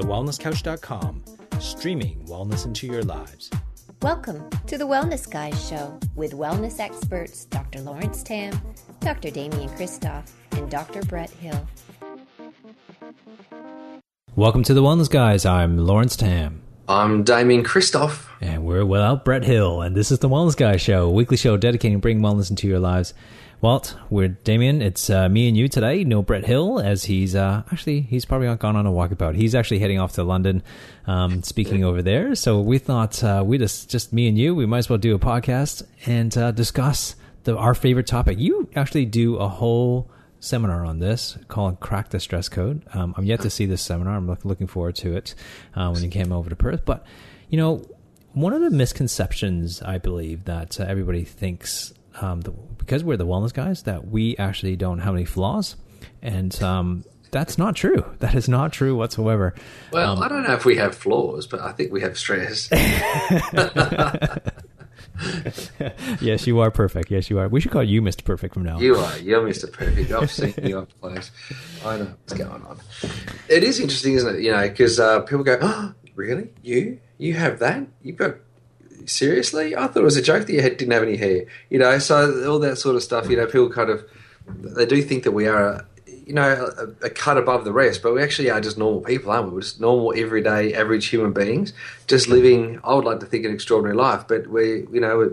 thewellnesscouch.com, streaming wellness into your lives. Welcome to the Wellness Guys Show with wellness experts Dr. Lawrence Tam, Dr. Damian Kristof, and Dr. Brett Hill. Welcome to the Wellness Guys. I'm Lawrence Tam. I'm Damian Kristof. And we're without Brett Hill. And this is the Wellness Guy Show, a weekly show dedicating bringing wellness into your lives. Walt, we're Damian. It's uh, me and you today. No Brett Hill, as he's uh, actually he's probably gone on a walkabout. He's actually heading off to London, um, speaking over there. So we thought uh, we just just me and you. We might as well do a podcast and uh, discuss the our favorite topic. You actually do a whole seminar on this called "Crack the Stress Code." Um, I'm yet to see this seminar. I'm look, looking forward to it uh, when you came over to Perth. But you know, one of the misconceptions I believe that uh, everybody thinks um, the, because we're the wellness guys that we actually don't have any flaws, and um, that's not true. That is not true whatsoever. Well, um, I don't know if we have flaws, but I think we have stress. yes, you are perfect. Yes, you are. We should call you Mr. Perfect from now on. You are. You're Mr. Perfect. I've seen you up close. I know what's going on. It is interesting, isn't it? You know, because uh, people go, oh, really? You? You have that? You've got seriously? I thought it was a joke that you had, didn't have any hair. You know, so all that sort of stuff. You know, people kind of they do think that we are, you know, a, a, cut above the rest, but we actually are just normal people, aren't we? We're just normal, everyday, average human beings, just living. I would like to think an extraordinary life, but we, you know, we,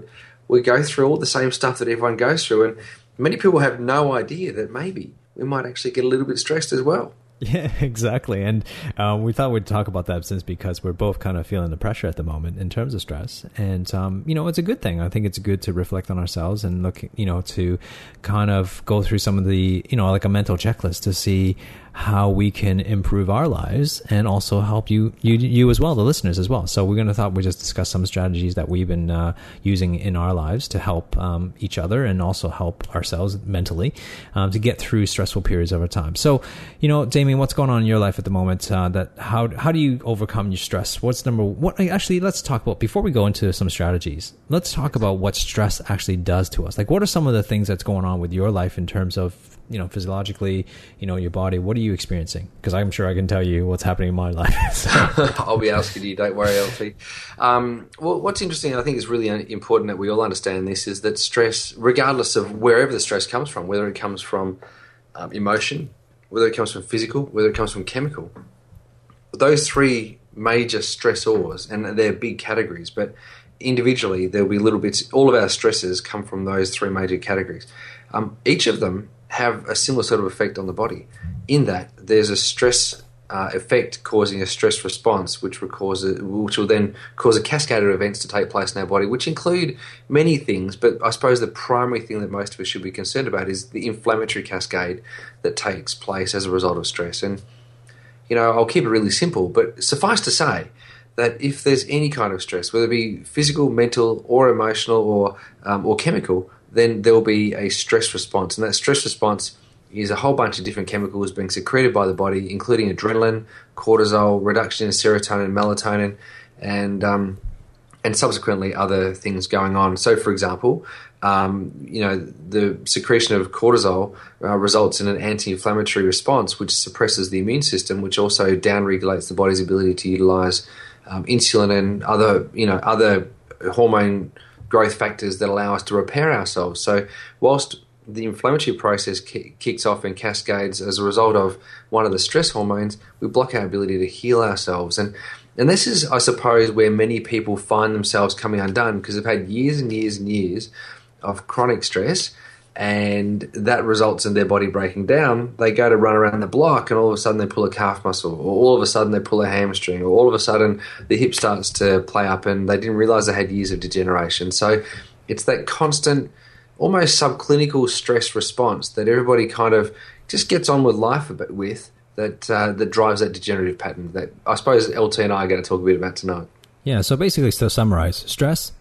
we go through all the same stuff that everyone goes through, and many people have no idea that maybe we might actually get a little bit stressed as well. Yeah, exactly. And um, we thought we'd talk about that since because we're both kind of feeling the pressure at the moment in terms of stress. And, um, you know, it's a good thing. I think it's good to reflect on ourselves and look, you know, to kind of go through some of the, you know, like a mental checklist to see how we can improve our lives and also help you, you, you as well, the listeners as well. So we're going to thought we just discuss some strategies that we've been uh, using in our lives to help um, each other and also help ourselves mentally um, to get through stressful periods over time. So, you know, Damian, what's going on in your life at the moment? Uh, that how how do you overcome your stress? What's number what? Actually, let's talk about before we go into some strategies. Let's talk about what stress actually does to us. Like, what are some of the things that's going on with your life in terms of you know physiologically you know your body what are you experiencing? Because i'm sure i can tell you what's happening in my life. I'll be asking you don't worry LT. Um, well what's interesting i think is really important that we all understand this is that stress regardless of wherever the stress comes from whether it comes from um, emotion whether it comes from physical whether it comes from chemical those three major stressors and they're big categories but individually there'll be little bits all of our stresses come from those three major categories. Um, each of them have a similar sort of effect on the body, in that there's a stress uh, effect causing a stress response, which will cause a, which will then cause a cascade of events to take place in our body, which include many things. But I suppose the primary thing that most of us should be concerned about is the inflammatory cascade that takes place as a result of stress. And you know, I'll keep it really simple, but suffice to say that if there's any kind of stress, whether it be physical, mental, or emotional, or um, or chemical, then there will be a stress response. And that stress response is a whole bunch of different chemicals being secreted by the body, including adrenaline, cortisol, reduction in serotonin, melatonin, and um, and subsequently other things going on. So, for example, um, you know the secretion of cortisol uh, results in an anti-inflammatory response, which suppresses the immune system, which also downregulates the body's ability to utilize um, insulin and other you know other hormone growth factors that allow us to repair ourselves. So, whilst the inflammatory process kicks off and cascades as a result of one of the stress hormones, we block our ability to heal ourselves. And and this is, I suppose, where many people find themselves coming undone because they've had years and years and years of chronic stress and that results in their body breaking down, they go to run around the block and all of a sudden they pull a calf muscle, or all of a sudden they pull a hamstring, or all of a sudden the hip starts to play up and they didn't realize they had years of degeneration. So it's that constant, almost subclinical stress response that everybody kind of just gets on with life a bit with that uh, that drives that degenerative pattern that I suppose LT and I are going to talk a bit about tonight. Yeah, so basically, to summarize, stress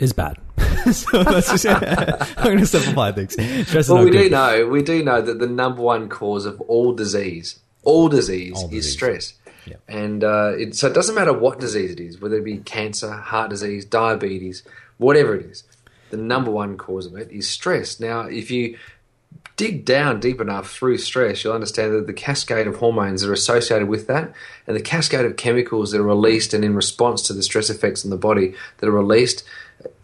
is bad. so just, I'm going to simplify things. Stress well, we good. do know we do know that the number one cause of all disease, all disease, all is stress. And uh, it, so it doesn't matter what disease it is, whether it be cancer, heart disease, diabetes, whatever it is. The number one cause of it is stress. Now, if you dig down deep enough through stress, you'll understand that the cascade of hormones that are associated with that and the cascade of chemicals that are released and in response to the stress effects in the body that are released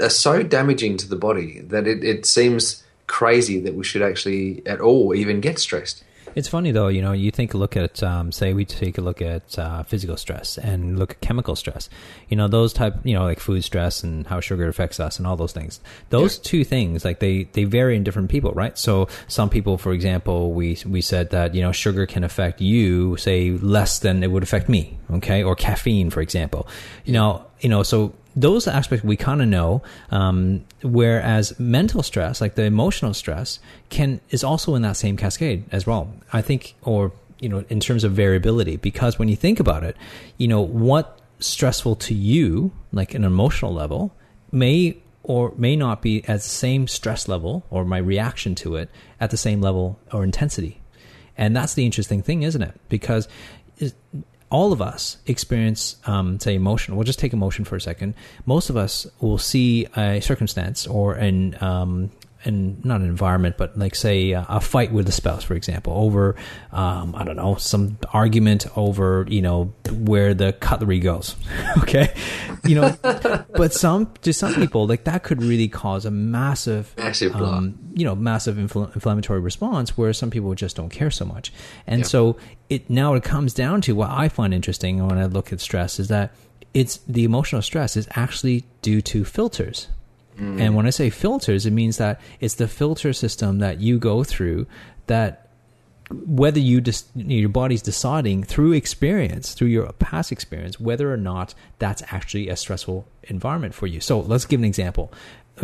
are so damaging to the body that it, it seems crazy that we should actually at all even get stressed. It's funny though, you know, you think look at, um, say, we take a look at uh, physical stress and look at chemical stress. You know, those type, you know, like food stress and how sugar affects us and all those things. Those yeah. two things, like they they vary in different people, right? So some people, for example, we we said that you know sugar can affect you, say, less than it would affect me, okay, or caffeine, for example. You know, you know, so those aspects we kind of know. Um, whereas mental stress, like the emotional stress, can is also in that same cascade as well. I think, or you know, in terms of variability, because when you think about it, you know, what stressful to you, like an emotional level, may or may not be at the same stress level or my reaction to it at the same level or intensity. And that's the interesting thing, isn't it? Because all of us experience, um, say, emotion. We'll just take emotion for a second. Most of us will see a circumstance or an um, and not an environment, but like say a, a fight with a spouse, for example, over um, I don't know some argument over you know where the cutlery goes. okay, you know, but some to some people like that could really cause a massive, massive, um, you know, massive infl- inflammatory response where some people just don't care so much, and yeah. so it now it comes down to what I find interesting when I look at stress is that it's the emotional stress is actually due to filters Mm. And when I say filters, it means that it's the filter system that you go through that whether you just your body's deciding through experience, through your past experience, whether or not that's actually a stressful environment for you. So let's give an example.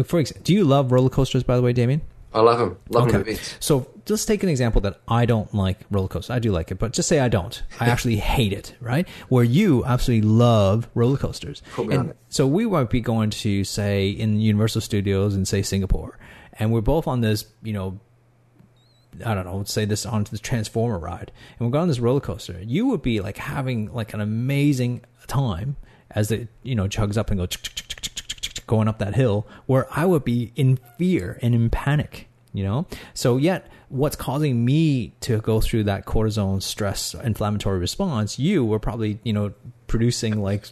For example, do you love roller coasters, by the way, Damian? I love them. Love okay. them So let's take an example that I don't like roller coasters. I do like it, but just say I don't. I actually hate it, right? Where you absolutely love roller coasters. And so we might be going to say in Universal Studios in say Singapore, and we're both on this, you know, I don't know, let's say this onto the Transformer ride, and we're going on this roller coaster. You would be like having like an amazing time as it you know chugs up and goes going up that hill where I would be in fear and in panic, you know? So yet what's causing me to go through that cortisone stress inflammatory response, you were probably, you know, producing like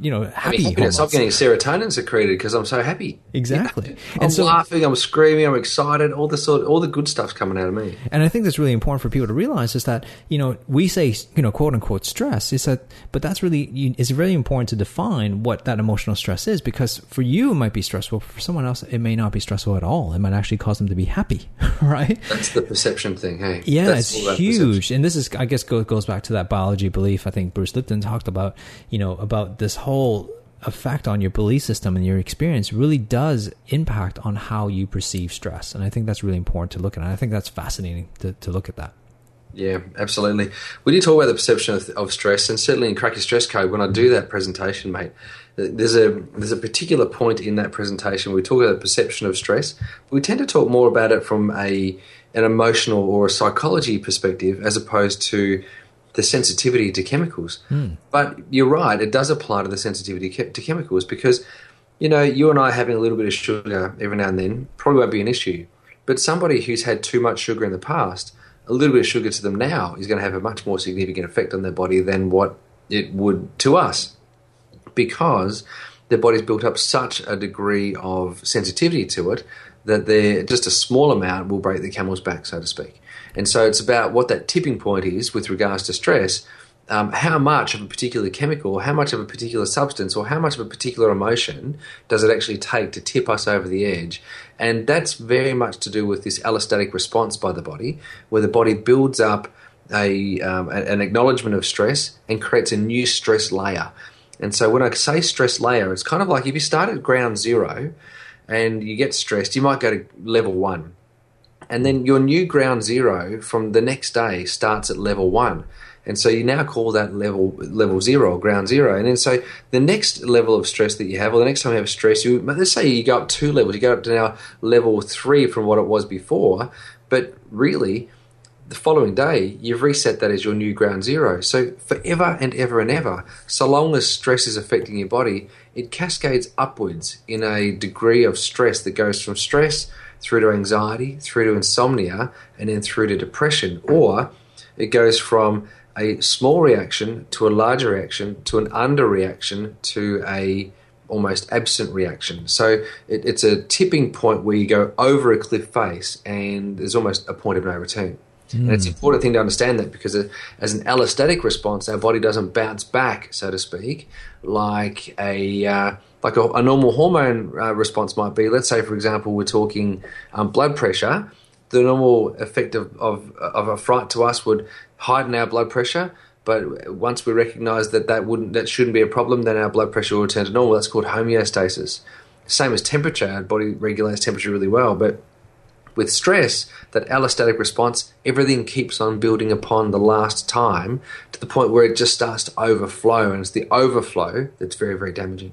you know happy happiness. I'm getting serotonin secreted because I'm so happy. Exactly. I'm and so, laughing, I'm screaming, I'm excited. All the sort, all the good stuff's coming out of me. And I think that's really important for people to realize is that you know we say you know quote unquote stress is that, but that's really it's really important to define what that emotional stress is because for you it might be stressful, for someone else it may not be stressful at all. It might actually cause them to be happy, right? That's the perception thing. Hey, yeah, that's it's huge, and this is I guess goes back to that biology belief. I think Bruce Lipton talked about about you know about this whole effect on your belief system and your experience really does impact on how you perceive stress and i think that's really important to look at and i think that's fascinating to, to look at that yeah, absolutely. We did talk about the perception of, of, stress, and certainly in Crack Your Stress Code, when I do mm-hmm. that presentation, mate, there's a there's a particular point in that presentation. We talk about the perception of stress. We tend to talk more about it from a an emotional or a psychology perspective, as opposed to the sensitivity to chemicals. Mm. But you're right, it does apply to the sensitivity to chemicals because, you know, you and I having a little bit of sugar every now and then probably won't be an issue. But somebody who's had too much sugar in the past, a little bit of sugar to them now is going to have a much more significant effect on their body than what it would to us because their body's built up such a degree of sensitivity to it that they're just a small amount will break the camel's back, so to speak. And so it's about what that tipping point is with regards to stress. Um, how much of a particular chemical, or how much of a particular substance, or how much of a particular emotion does it actually take to tip us over the edge? And that's very much to do with this allostatic response by the body, where the body builds up a, um, an acknowledgement of stress and creates a new stress layer. And so when I say stress layer, it's kind of like if you start at ground zero and you get stressed, you might go to level one and then your new ground zero from the next day starts at level one. And so you now call that level level zero or ground zero. And then so the next level of stress that you have, or the next time you have stress, you let's say you go up two levels, you go up to now level three from what it was before, but really the following day you've reset that as your new ground zero. So forever and ever and ever, so long as stress is affecting your body, it cascades upwards in a degree of stress that goes from stress through to anxiety, through to insomnia, and then through to depression. Or it goes from a small reaction to a larger reaction to an underreaction to a almost absent reaction. So it, it's a tipping point where you go over a cliff face and there's almost a point of no return. Mm. And it's an important thing to understand that because as an allostatic response, our body doesn't bounce back, so to speak, like a uh, like a, a, normal hormone uh, response might be. Let's say, for example, we're talking um, blood pressure. The normal effect of, of, of a fright to us would heighten our blood pressure. But once we recognise that that wouldn't that shouldn't be a problem, then our blood pressure will return to normal. That's called homeostasis. Same as temperature, our body regulates temperature really well. But with stress, that allostatic response, everything keeps on building upon the last time to the point where it just starts to overflow, and it's the overflow that's very, very damaging.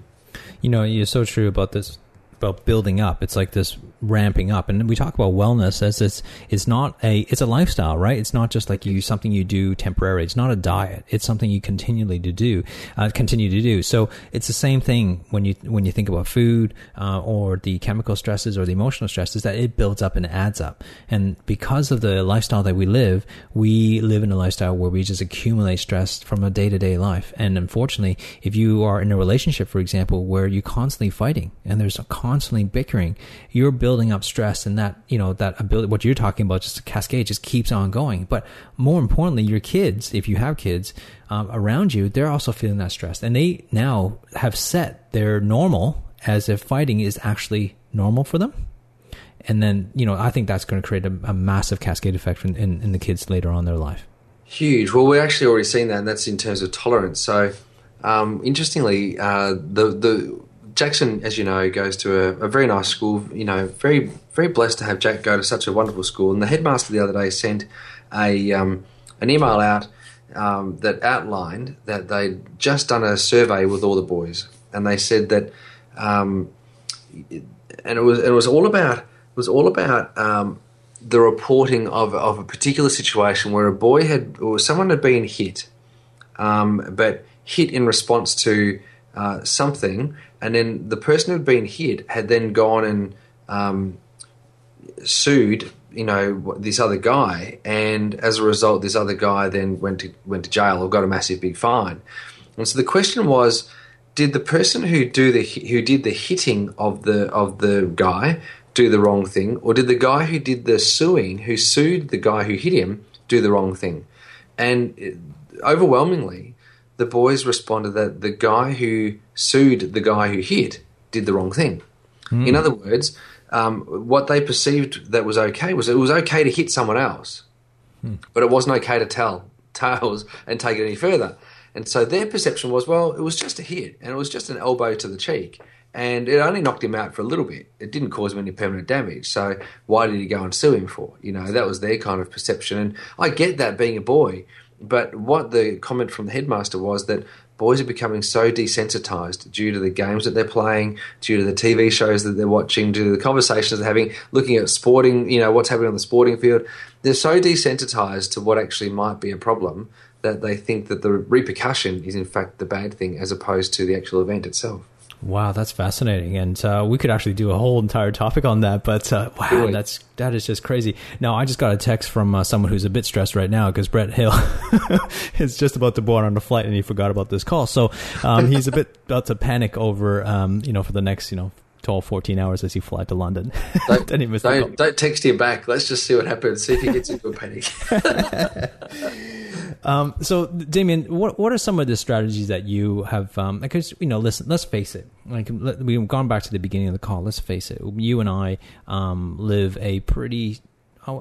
You know, you're so true about this about building up. It's like this ramping up, and we talk about wellness as it's it's not a it's a lifestyle, right? It's not just like you something you do temporary. It's not a diet. It's something you continually to do, uh, continue to do. So it's the same thing when you when you think about food uh, or the chemical stresses or the emotional stresses that it builds up and adds up. And because of the lifestyle that we live, we live in a lifestyle where we just accumulate stress from a day to day life. And unfortunately, if you are in a relationship, for example, where you're constantly fighting and there's constantly bickering, you're building up stress and that, you know, that ability, what you're talking about, just a cascade just keeps on going. But more importantly, your kids, if you have kids um, around you, they're also feeling that stress and they now have set their normal as if fighting is actually normal for them. And then, you know, I think that's going to create a, a massive cascade effect in, in, in the kids later on in their life. Huge. Well, we're actually already seeing that, and that's in terms of tolerance. So, um, interestingly, uh, the the Jackson, as you know, goes to a, a, very nice school. You know, very very blessed to have Jack go to such a wonderful school. And the headmaster the other day sent a um, an email out um, that outlined that they'd just done a survey with all the boys, and they said that, um, and it was it was all about it was all about um, the reporting of of a particular situation where a boy had or someone had been hit, um, but hit in response to uh, something and then the person who'd been hit had then gone and um, sued, you know, this other guy, and as a result, this other guy then went to went to jail or got a massive big fine. And so the question was, did the person who do the who did the hitting of the of the guy do the wrong thing, or did the guy who did the suing, who sued the guy who hit him, do the wrong thing? And uh, overwhelmingly, the boys responded that the guy who sued the guy who hit did the wrong thing. Mm. In other words, um, what they perceived that was okay was it was okay to hit someone else, mm. but it wasn't okay to tell tales and take it any further. And so their perception was, well, it was just a hit, and it was just an elbow to the cheek, and it only knocked him out for a little bit. It didn't cause him any permanent damage. So why did he go and sue him for? You know, that was their kind of perception. And I get that being a boy, but what the comment from the headmaster was that boys are becoming so desensitized due to the games that they're playing, due to the TV shows that they're watching, due to the conversations they're having, looking at sporting, you know, what's happening on the sporting field. They're so desensitized to what actually might be a problem that they think that the repercussion is in fact the bad thing as opposed to the actual event itself. Wow, that's fascinating, and uh, we could actually do a whole entire topic on that. But uh, wow, really? that's that is just crazy. Now, I just got a text from uh, someone who's a bit stressed right now because Brett Hill is just about to board on a flight and he forgot about this call, so um, he's a bit about to panic over, um, you know, for the next, you know, 12, 14 hours as he fly to London. Don't, don't, don't, text him back. Let's just see what happens. See if he gets into a panic. Um, so, Damian, what what are some of the strategies that you have? Um, because you know, listen, let's face it. Like we've gone back to the beginning of the call. Let's face it. You and I um, live a pretty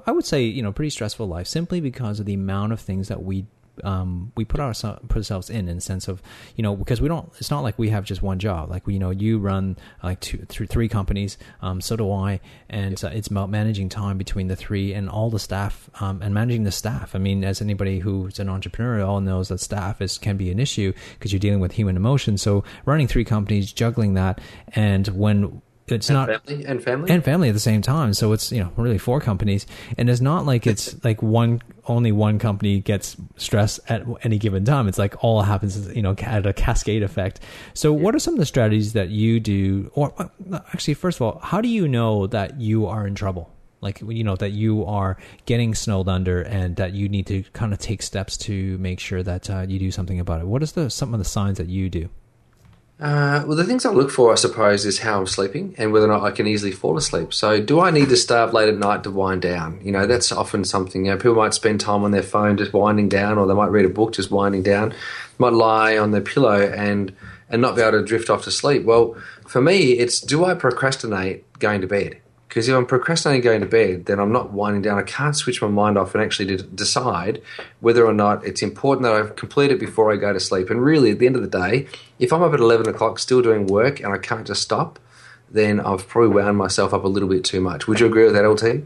I would say, you know, pretty stressful life simply because of the amount of things that we um, we put ourselves put ourselves in in the sense of you know because we don't it's not like we have just one job. Like you know you run like two through three companies um, so do I. And yep. uh, it's about managing time between the three and all the staff um, and managing the staff. I mean as anybody who's an entrepreneur all knows that staff is can be an issue because you're dealing with human emotions. So running three companies juggling that and when it's and not family and family and family at the same time. So it's you know really four companies, and it's not like it's like one only one company gets stress at any given time. It's like all happens you know at a cascade effect. So what are some of the strategies that you do, or uh, actually, first of all, how do you know that you are in trouble? Like you know that you are getting snowed under, and that you need to kind of take steps to make sure that uh, you do something about it. What is the some of the signs that you do? Uh, well, the things I look for, I suppose, is how I'm sleeping and whether or not I can easily fall asleep. So, do I need to stay up late at night to wind down? You know, that's often something. You know, people might spend time on their phone just winding down, or they might read a book just winding down. Might lie on their pillow and and not be able to drift off to sleep. Well, for me, it's do I procrastinate going to bed? Because if I'm procrastinating going to bed, then I'm not winding down. I can't switch my mind off and actually decide whether or not it's important that I complete it before I go to sleep. And really, at the end of the day, if I'm up at 11 o'clock still doing work and I can't just stop, then I've probably wound myself up a little bit too much. Would you agree with that, LT?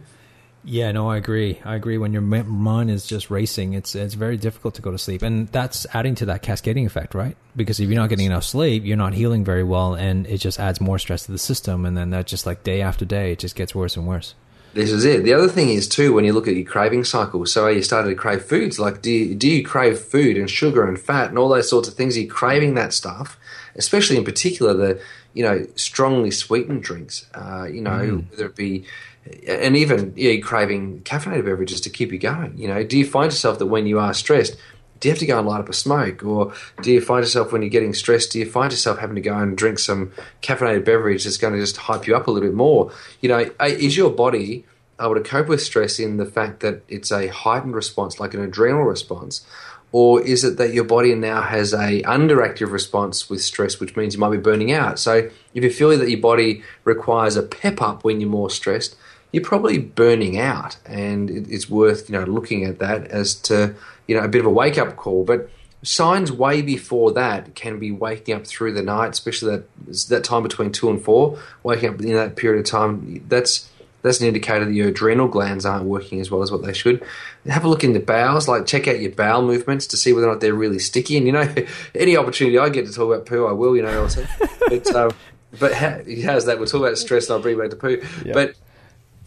Yeah, no, I agree. I agree. When your mind is just racing, it's it's very difficult to go to sleep, and that's adding to that cascading effect, right? Because if you're not getting enough sleep, you're not healing very well, and it just adds more stress to the system, and then that just like day after day, it just gets worse and worse. This is it. The other thing is too when you look at your craving cycle. So are you started to crave foods? Like do you, do you crave food and sugar and fat and all those sorts of things? Are you craving that stuff? Especially in particular the you know strongly sweetened drinks. Uh, you know mm. whether it be and even you know, craving caffeinated beverages to keep you going. You know, do you find yourself that when you are stressed, do you have to go and light up a smoke, or do you find yourself when you're getting stressed? Do you find yourself having to go and drink some caffeinated beverage that's going to just hype you up a little bit more? You know, is your body able to cope with stress in the fact that it's a heightened response, like an adrenal response? Or is it that your body now has a underactive response with stress, which means you might be burning out? So if you feel that your body requires a pep up when you're more stressed, you're probably burning out, and it's worth you know looking at that as to you know a bit of a wake up call. But signs way before that can be waking up through the night, especially that that time between two and four, waking up in that period of time. That's that's an indicator that your adrenal glands aren't working as well as what they should. Have a look in the bowels, like check out your bowel movements to see whether or not they're really sticky. And you know, any opportunity I get to talk about poo, I will. You know, also. but um, but how's that? We'll talk about stress, and I'll bring back to poo. But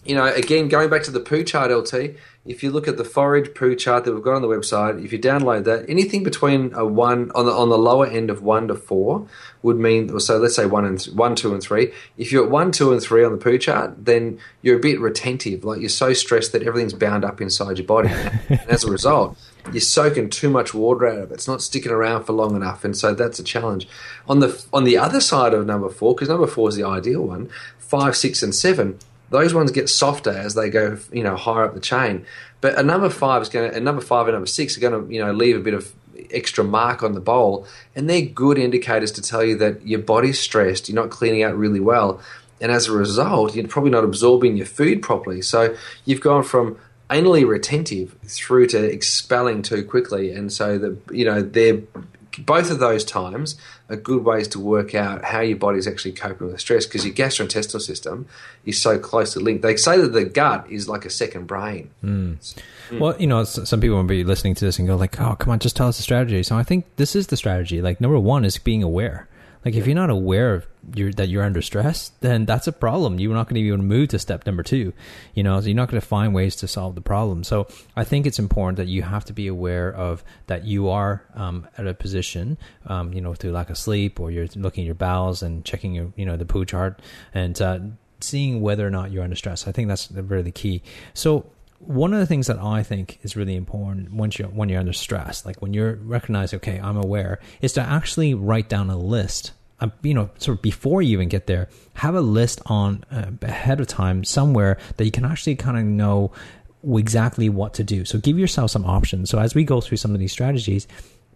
you know, again, going back to the poo chart, LT, if you look at the forage poo chart that we've got on the website, if you download that, anything between a one on the on the lower end of one to four would mean, so let's say one and th- one, two, and three. If you're at one, two, and three on the poo chart, then you're a bit retentive, like you're so stressed that everything's bound up inside your body. and as a result, you're soaking too much water out of it. It's not sticking around for long enough, and so that's a challenge. On the on the other side of number four, because number four is the ideal one, five, six, and seven those ones get softer as they go, you know, higher up the chain. But a number five is going to, a number five and number six are going to, you know, leave a bit of extra mark on the bowl, and they're good indicators to tell you that your body's stressed, you're not cleaning out really well, and as a result, you're probably not absorbing your food properly. So you've gone from anally retentive through to expelling too quickly, and so the you know they're both of those times are good ways to work out how your body is actually coping with stress because your gastrointestinal system is so closely linked. They say that the gut is like a second brain. Mm. Mm. Well, you know, some people will be listening to this and go like, "Oh, come on, just tell us the strategy." So I think this is the strategy. Like number one is being aware. Like if you're not aware of you're, that you're under stress, then that's a problem. You're not going to to move to step number two. You know, so you're not going to find ways to solve the problem. So I think it's important that you have to be aware of that you are um, at a position, um, you know, through lack of sleep, or you're looking at your bowels and checking your, you know, the poo chart and uh, seeing whether or not you're under stress. I think that's really the key. So one of the things that I think is really important once you when you're under stress, like when you're recognizing, okay, I'm aware, is to actually write down a list. Uh, you know, sort of before you even get there, have a list on uh, ahead of time somewhere that you can actually kind of know exactly what to do. So give yourself some options. So as we go through some of these strategies,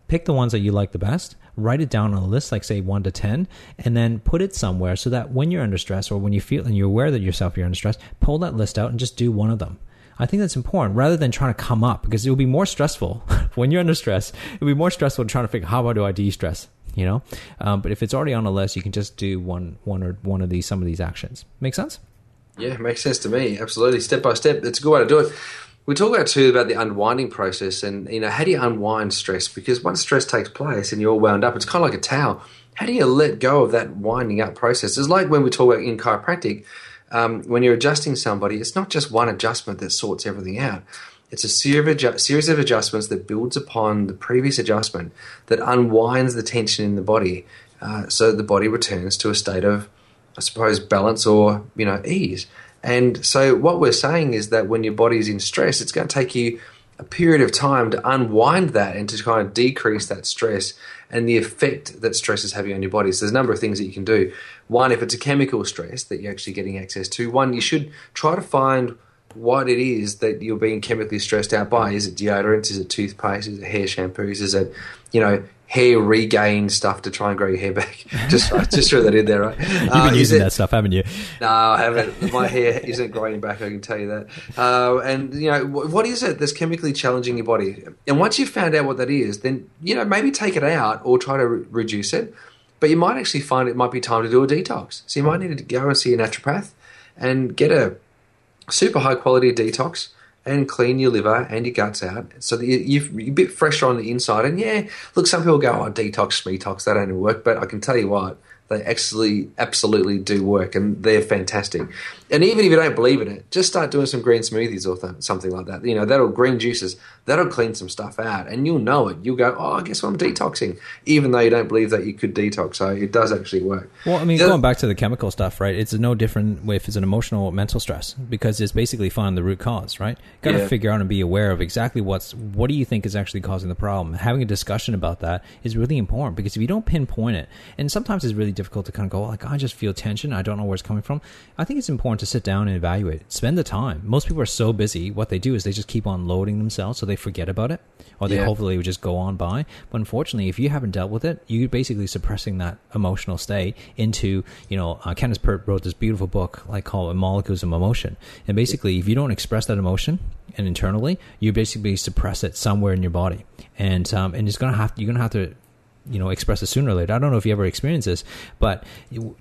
pick the ones that you like the best, write it down on a list, like say one to 10, and then put it somewhere so that when you're under stress or when you feel and you're aware that yourself you're under stress, pull that list out and just do one of them. I think that's important rather than trying to come up because it will be more stressful when you're under stress. It'll be more stressful trying to figure how do I de-stress, you know? Um, but if it's already on a list, you can just do one, one or one of these, some of these actions. Make sense? Yeah, makes sense to me. Absolutely. Step by step. It's a good way to do it. we talk about too about the unwinding process, and you know, how do you unwind stress? Because once stress takes place and you're all wound up, it's kind of like a towel. How do you let go of that winding up process? It's like when we talk about in chiropractic, um, when you're adjusting somebody, it's not just one adjustment that sorts everything out. It's a series of adjustments that builds upon the previous adjustment that unwinds the tension in the body, uh, so the body returns to a state of, I suppose, balance or you know ease. And so, what we're saying is that when your body is in stress, it's going to take you a period of time to unwind that and to kind of decrease that stress and the effect that stress is having on your body. So, there's a number of things that you can do. One, if it's a chemical stress that you're actually getting access to, one, you should try to find what it is that you're being chemically stressed out by. Is it deodorants? Is it toothpaste? Is it hair shampoos? Is it, you know, hair regain stuff to try and grow your hair back. just just throw that in there, right? You've uh, been using it, that stuff, haven't you? No, I haven't. My hair isn't growing back. I can tell you that. Uh, and you know, what is it that's chemically challenging your body? And once you've found out what that is, then you know maybe take it out or try to re- reduce it. But you might actually find it might be time to do a detox. So you might need to go and see a naturopath and get a super high quality detox and clean your liver and your guts out so that you, are a bit fresher on the inside. And yeah, look, some people go, oh, detox, detox, that don't work. But I can tell you what, they actually absolutely do work and they're fantastic. And even if you don't believe in it, just start doing some green smoothies or th- something like that. You know, that'll green juices, that'll clean some stuff out and you'll know it. You'll go, oh, I guess I'm detoxing, even though you don't believe that you could detox. So it does actually work. Well, I mean, the, going back to the chemical stuff, right? It's no different if it's an emotional mental stress because it's basically finding the root cause, right? Got to yeah. figure out and be aware of exactly what's, what do you think is actually causing the problem? Having a discussion about that is really important because if you don't pinpoint it, and sometimes it's really difficult to kind of go like, I just feel tension. I don't know where it's coming from. I think it's important to sit down and evaluate. Spend the time. Most people are so busy. What they do is they just keep on loading themselves, so they forget about it, or they yeah. hopefully would just go on by. But unfortunately, if you haven't dealt with it, you're basically suppressing that emotional state into, you know, uh, Candace Pert wrote this beautiful book like called Molecules of Emotion, and basically, if you don't express that emotion and internally, you basically suppress it somewhere in your body, and um, and it's gonna have you're gonna have to you know express it sooner or later. I don't know if you ever experienced this, but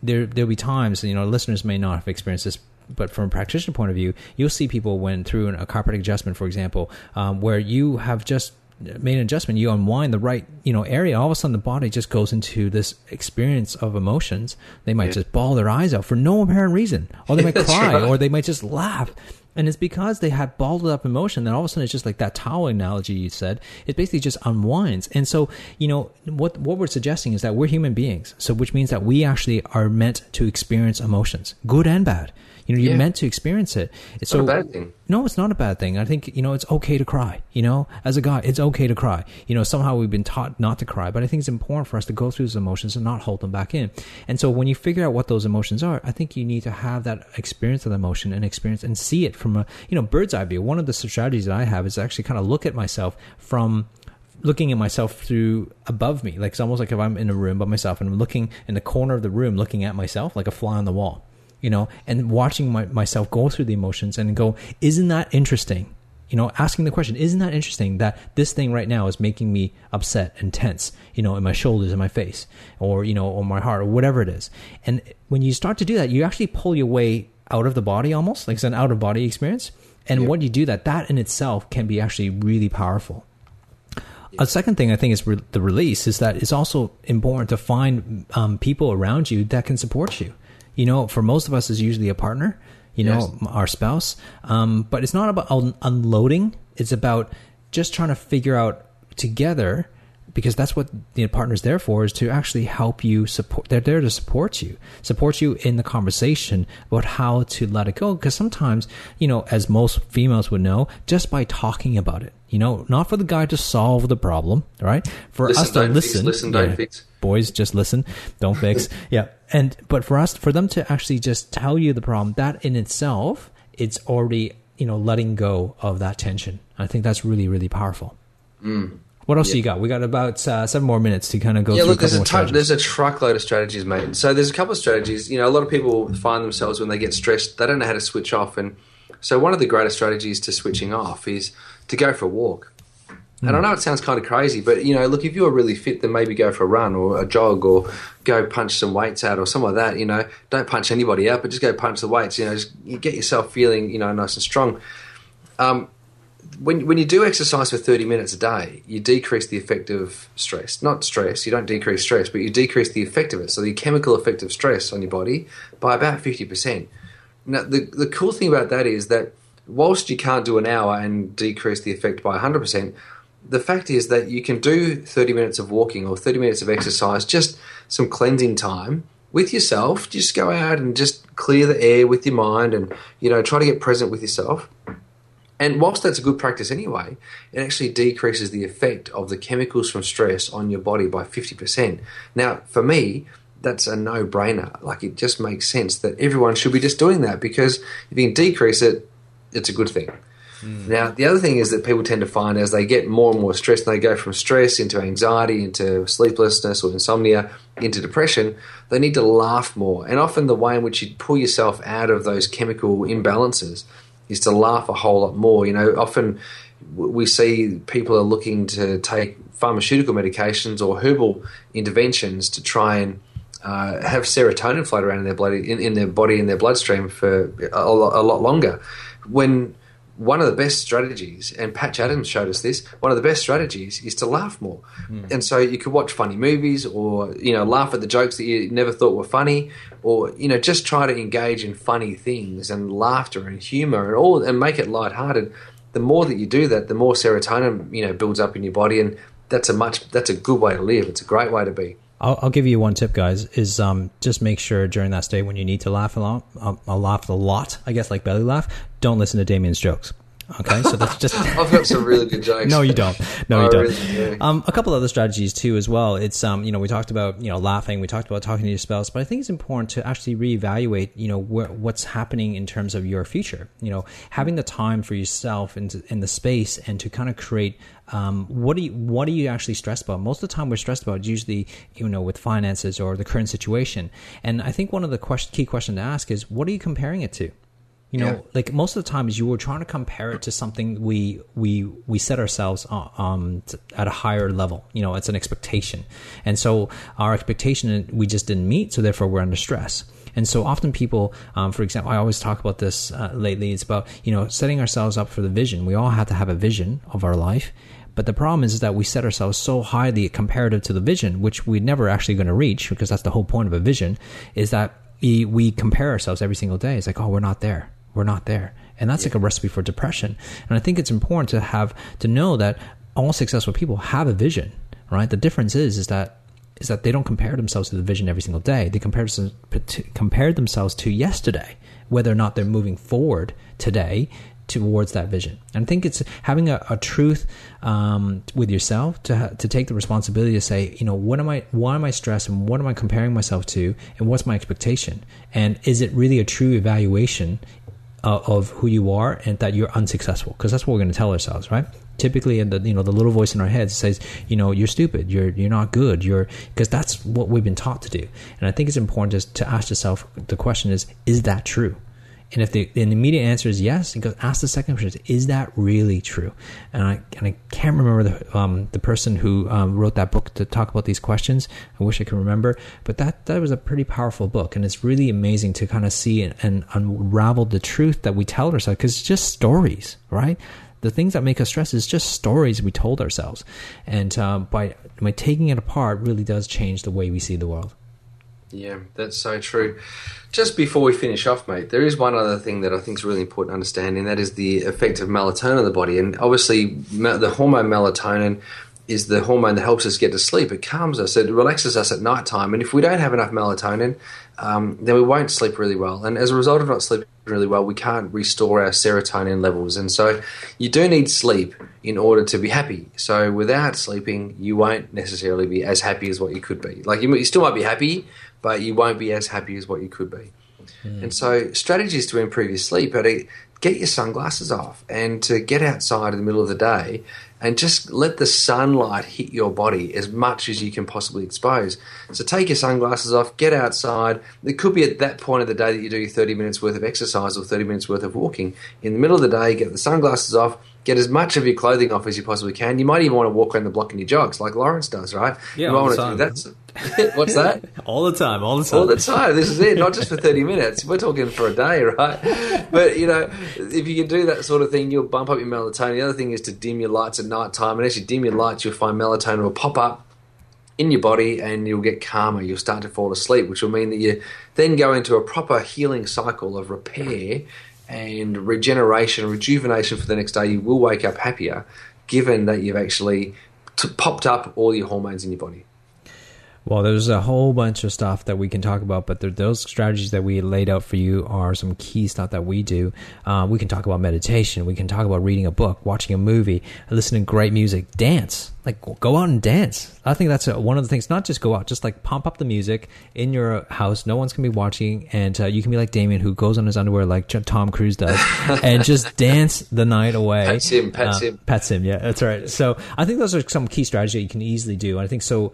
there there'll be times you know listeners may not have experienced this. But from a practitioner point of view, you'll see people when through a chiropractic adjustment, for example, um, where you have just made an adjustment, you unwind the right, you know, area. All of a sudden, the body just goes into this experience of emotions. They might yeah. just bawl their eyes out for no apparent reason, or they might cry, or they might just laugh. And it's because they had balled up emotion that all of a sudden it's just like that towel analogy you said. It basically just unwinds. And so, you know, what what we're suggesting is that we're human beings. So which means that we actually are meant to experience emotions, good and bad. You know, you're yeah. meant to experience it. It's so, not a bad thing. No, it's not a bad thing. I think, you know, it's okay to cry. You know, as a guy, it's okay to cry. You know, somehow we've been taught not to cry, but I think it's important for us to go through those emotions and not hold them back in. And so when you figure out what those emotions are, I think you need to have that experience of the emotion and experience and see it from a, you know, bird's eye view. One of the strategies that I have is actually kind of look at myself from looking at myself through above me. Like it's almost like if I'm in a room by myself and I'm looking in the corner of the room, looking at myself like a fly on the wall you know, and watching my, myself go through the emotions and go, isn't that interesting? You know, asking the question, isn't that interesting that this thing right now is making me upset and tense, you know, in my shoulders and my face or, you know, or my heart or whatever it is. And when you start to do that, you actually pull your way out of the body almost, like it's an out of body experience. And yep. when you do that, that in itself can be actually really powerful. A second thing I think is re- the release is that it's also important to find um, people around you that can support you you know, for most of us is usually a partner, you know, yes. our spouse. Um, but it's not about un- unloading. It's about just trying to figure out together because that's what the partner's there for is to actually help you support they're there to support you support you in the conversation about how to let it go because sometimes you know as most females would know just by talking about it you know not for the guy to solve the problem right for listen, us to listen fix, listen don't yeah, fix boys just listen don't fix yeah and but for us for them to actually just tell you the problem that in itself it's already you know letting go of that tension i think that's really really powerful mm. What else yeah. do you got? We got about uh, seven more minutes to kind of go. Yeah, look, there's a, t- there's a truckload of strategies, mate. So there's a couple of strategies. You know, a lot of people find themselves when they get stressed, they don't know how to switch off, and so one of the greatest strategies to switching off is to go for a walk. Mm. And I hmm. know it sounds kind of crazy, but you know, look, if you're really fit, then maybe go for a run or a jog or go punch some weights out or something like that. You know, don't punch anybody out, but just go punch the weights. You know, just you get yourself feeling you know nice and strong. Um, when when you do exercise for 30 minutes a day, you decrease the effect of stress. Not stress, you don't decrease stress, but you decrease the effect of it. So the chemical effect of stress on your body by about 50%. Now the the cool thing about that is that whilst you can't do an hour and decrease the effect by 100%, the fact is that you can do 30 minutes of walking or 30 minutes of exercise, just some cleansing time with yourself. Just go out and just clear the air with your mind and, you know, try to get present with yourself. And whilst that's a good practice anyway, it actually decreases the effect of the chemicals from stress on your body by 50%. Now, for me, that's a no brainer. Like, it just makes sense that everyone should be just doing that because if you can decrease it, it's a good thing. Mm. Now, the other thing is that people tend to find as they get more and more stressed, and they go from stress into anxiety, into sleeplessness or insomnia, into depression, they need to laugh more. And often, the way in which you pull yourself out of those chemical imbalances is to laugh a whole lot more. You know, often we see people are looking to take pharmaceutical medications or herbal interventions to try and uh, have serotonin float around in their blood, in, in, their body, in their bloodstream for a, a lot longer. When one of the best strategies, and Patch Adams showed us this, one of the best strategies is to laugh more. Mm. And so you could watch funny movies or, you know, laugh at the jokes that you never thought were funny or, you know, just try to engage in funny things and laughter and humor and all and make it lighthearted. The more that you do that, the more serotonin, you know, builds up in your body and that's a much that's a good way to live. It's a great way to be. I'll, I'll, give you one tip, guys. Is um, just make sure during that state when you need to laugh a lot, I'll laugh a lot. I guess like belly laugh. Don't listen to Damian's jokes. Okay, so that's just. I've got some really good jokes. no, you don't. No, you don't. Really um, a couple other strategies too, as well. It's um, you know, we talked about you know laughing. We talked about talking to your spouse, but I think it's important to actually reevaluate you know wh- what's happening in terms of your future. You know, having the time for yourself and in the space and to kind of create um, what do you what are you actually stressed about? Most of the time, we're stressed about usually you know with finances or the current situation. And I think one of the question, key questions to ask is, what are you comparing it to? You know, yeah. like most of the times you were trying to compare it to something we we we set ourselves uh, um at a higher level. You know, it's an expectation, and so our expectation we just didn't meet, so therefore we're under stress. And so often people, um, for example, I always talk about this uh, lately. It's about you know setting ourselves up for the vision. We all have to have a vision of our life, but the problem is, is that we set ourselves so highly comparative to the vision, which we're never actually going to reach because that's the whole point of a vision, is that we, we compare ourselves every single day. It's like, oh, we're not there we're not there. And that's yeah. like a recipe for depression. And I think it's important to have to know that all successful people have a vision, right? The difference is is that is that they don't compare themselves to the vision every single day. They compare compare themselves to yesterday, whether or not they're moving forward today towards that vision. And I think it's having a, a truth um, with yourself to to take the responsibility to say, you know, what am I, why am I stressed, and what am I comparing myself to, and what's my expectation, and is it really a true evaluation uh, of who you are and that you're unsuccessful because that's what we're going to tell ourselves right? Typically in the you know the little voice in our heads says you know you're stupid. You're you're not good. You're because that's what we've been taught to do. And i think it's important just to ask yourself the question is is that true and if the, the immediate answer is yes, go ask the second question: Is that really true? And I and I can't remember the um, the person who um, wrote that book to talk about these questions. I wish I could remember, but that that was a pretty powerful book, and it's really amazing to kind of see and, and unravel the truth that we tell ourselves because it's just stories, right? the things that make us stress is just stories we told ourselves, and uh, by by taking it apart, really does change the way we see the world. Yeah, that's so true. Just before we finish off, mate, there is one other thing that I think is really important to understand, and that is the effect of melatonin on the body. And obviously, the hormone melatonin is the hormone that helps us get to sleep. It calms us, it relaxes us at night time. And if we don't have enough melatonin, um, then we won't sleep really well. And as a result of not sleeping really well, we can't restore our serotonin levels. And so you do need sleep in order to be happy. So without sleeping, you won't necessarily be as happy as what you could be. Like you, you still might be happy, but you won't be as happy as what you could be. Mm. And so, strategies to improve your sleep are to get your sunglasses off and to get outside in the middle of the day and just let the sunlight hit your body as much as you can possibly expose. So, take your sunglasses off, get outside. It could be at that point of the day that you do your 30 minutes worth of exercise or 30 minutes worth of walking. In the middle of the day, get the sunglasses off, get as much of your clothing off as you possibly can. You might even want to walk around the block in your jogs, like Lawrence does, right? Yeah, you might all want the to do time. that. What's that? all the time, all the time. All the time. This is it. Not just for 30 minutes. We're talking for a day, right? But, you know, if you can do that sort of thing, you'll bump up your melatonin. The other thing is to dim your lights at night time. And as you dim your lights, you'll find melatonin will pop up in your body and you'll get calmer. You'll start to fall asleep, which will mean that you then go into a proper healing cycle of repair and regeneration, rejuvenation for the next day. You will wake up happier given that you've actually popped up all your hormones in your body. Well, there's a whole bunch of stuff that we can talk about, but there, those strategies that we laid out for you are some key stuff that we do. Uh, we can talk about meditation. We can talk about reading a book, watching a movie, listening to great music, dance. Like go out and dance. I think that's a, one of the things. Not just go out, just like pump up the music in your house. No one's gonna be watching, and uh, you can be like Damian, who goes on his underwear like Tom Cruise does, and just dance the night away. Pets him, pets Uh, him. Pets him. Yeah, that's right. So I think those are some key strategies that you can easily do. And I think so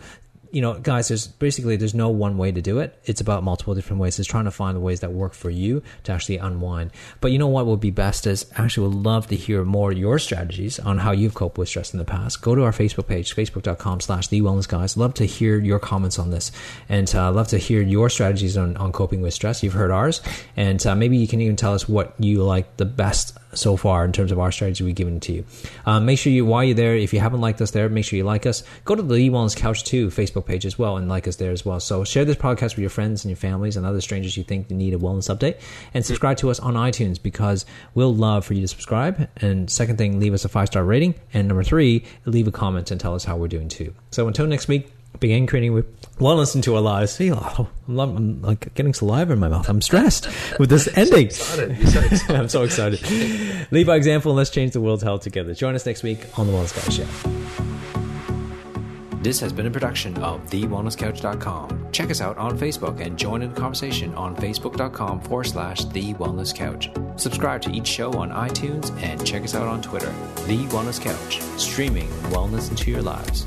you know, guys, there's basically there's no one way to do it. It's about multiple different ways. It's trying to find the ways that work for you to actually unwind. But you know what would be best is actually would love to hear more your strategies on how you've coped with stress in the past. Go to our Facebook page, facebook.com slash the wellness guys. Love to hear your comments on this and uh, love to hear your strategies on, on coping with stress. You've heard ours. And uh, maybe you can even tell us what you like the best so far in terms of our strategy we've given to you. Um, make sure you, while you're there, if you haven't liked us there, make sure you like us. Go to the E Wellness Couch 2 Facebook page as well and like us there as well. So share this podcast with your friends and your families and other strangers you think need a wellness update. And subscribe to us on iTunes because we'll love for you to subscribe. And second thing, leave us a five star rating. And number three, leave a comment and tell us how we're doing too. So until next week, begin creating with wellness into our lives. See, oh, I'm, I'm like getting saliva in my mouth. I'm stressed with this ending. Excited. So excited. I'm so excited. Lead by example and let's change the world's health together. Join us next week on The Wellness Couch Show. This has been a production of TheWellnessCouch.com. Check us out on Facebook and join in the conversation on Facebook.com forward slash The Wellness Couch. Subscribe to each show on iTunes and check us out on Twitter. The Wellness Couch, streaming wellness into your lives.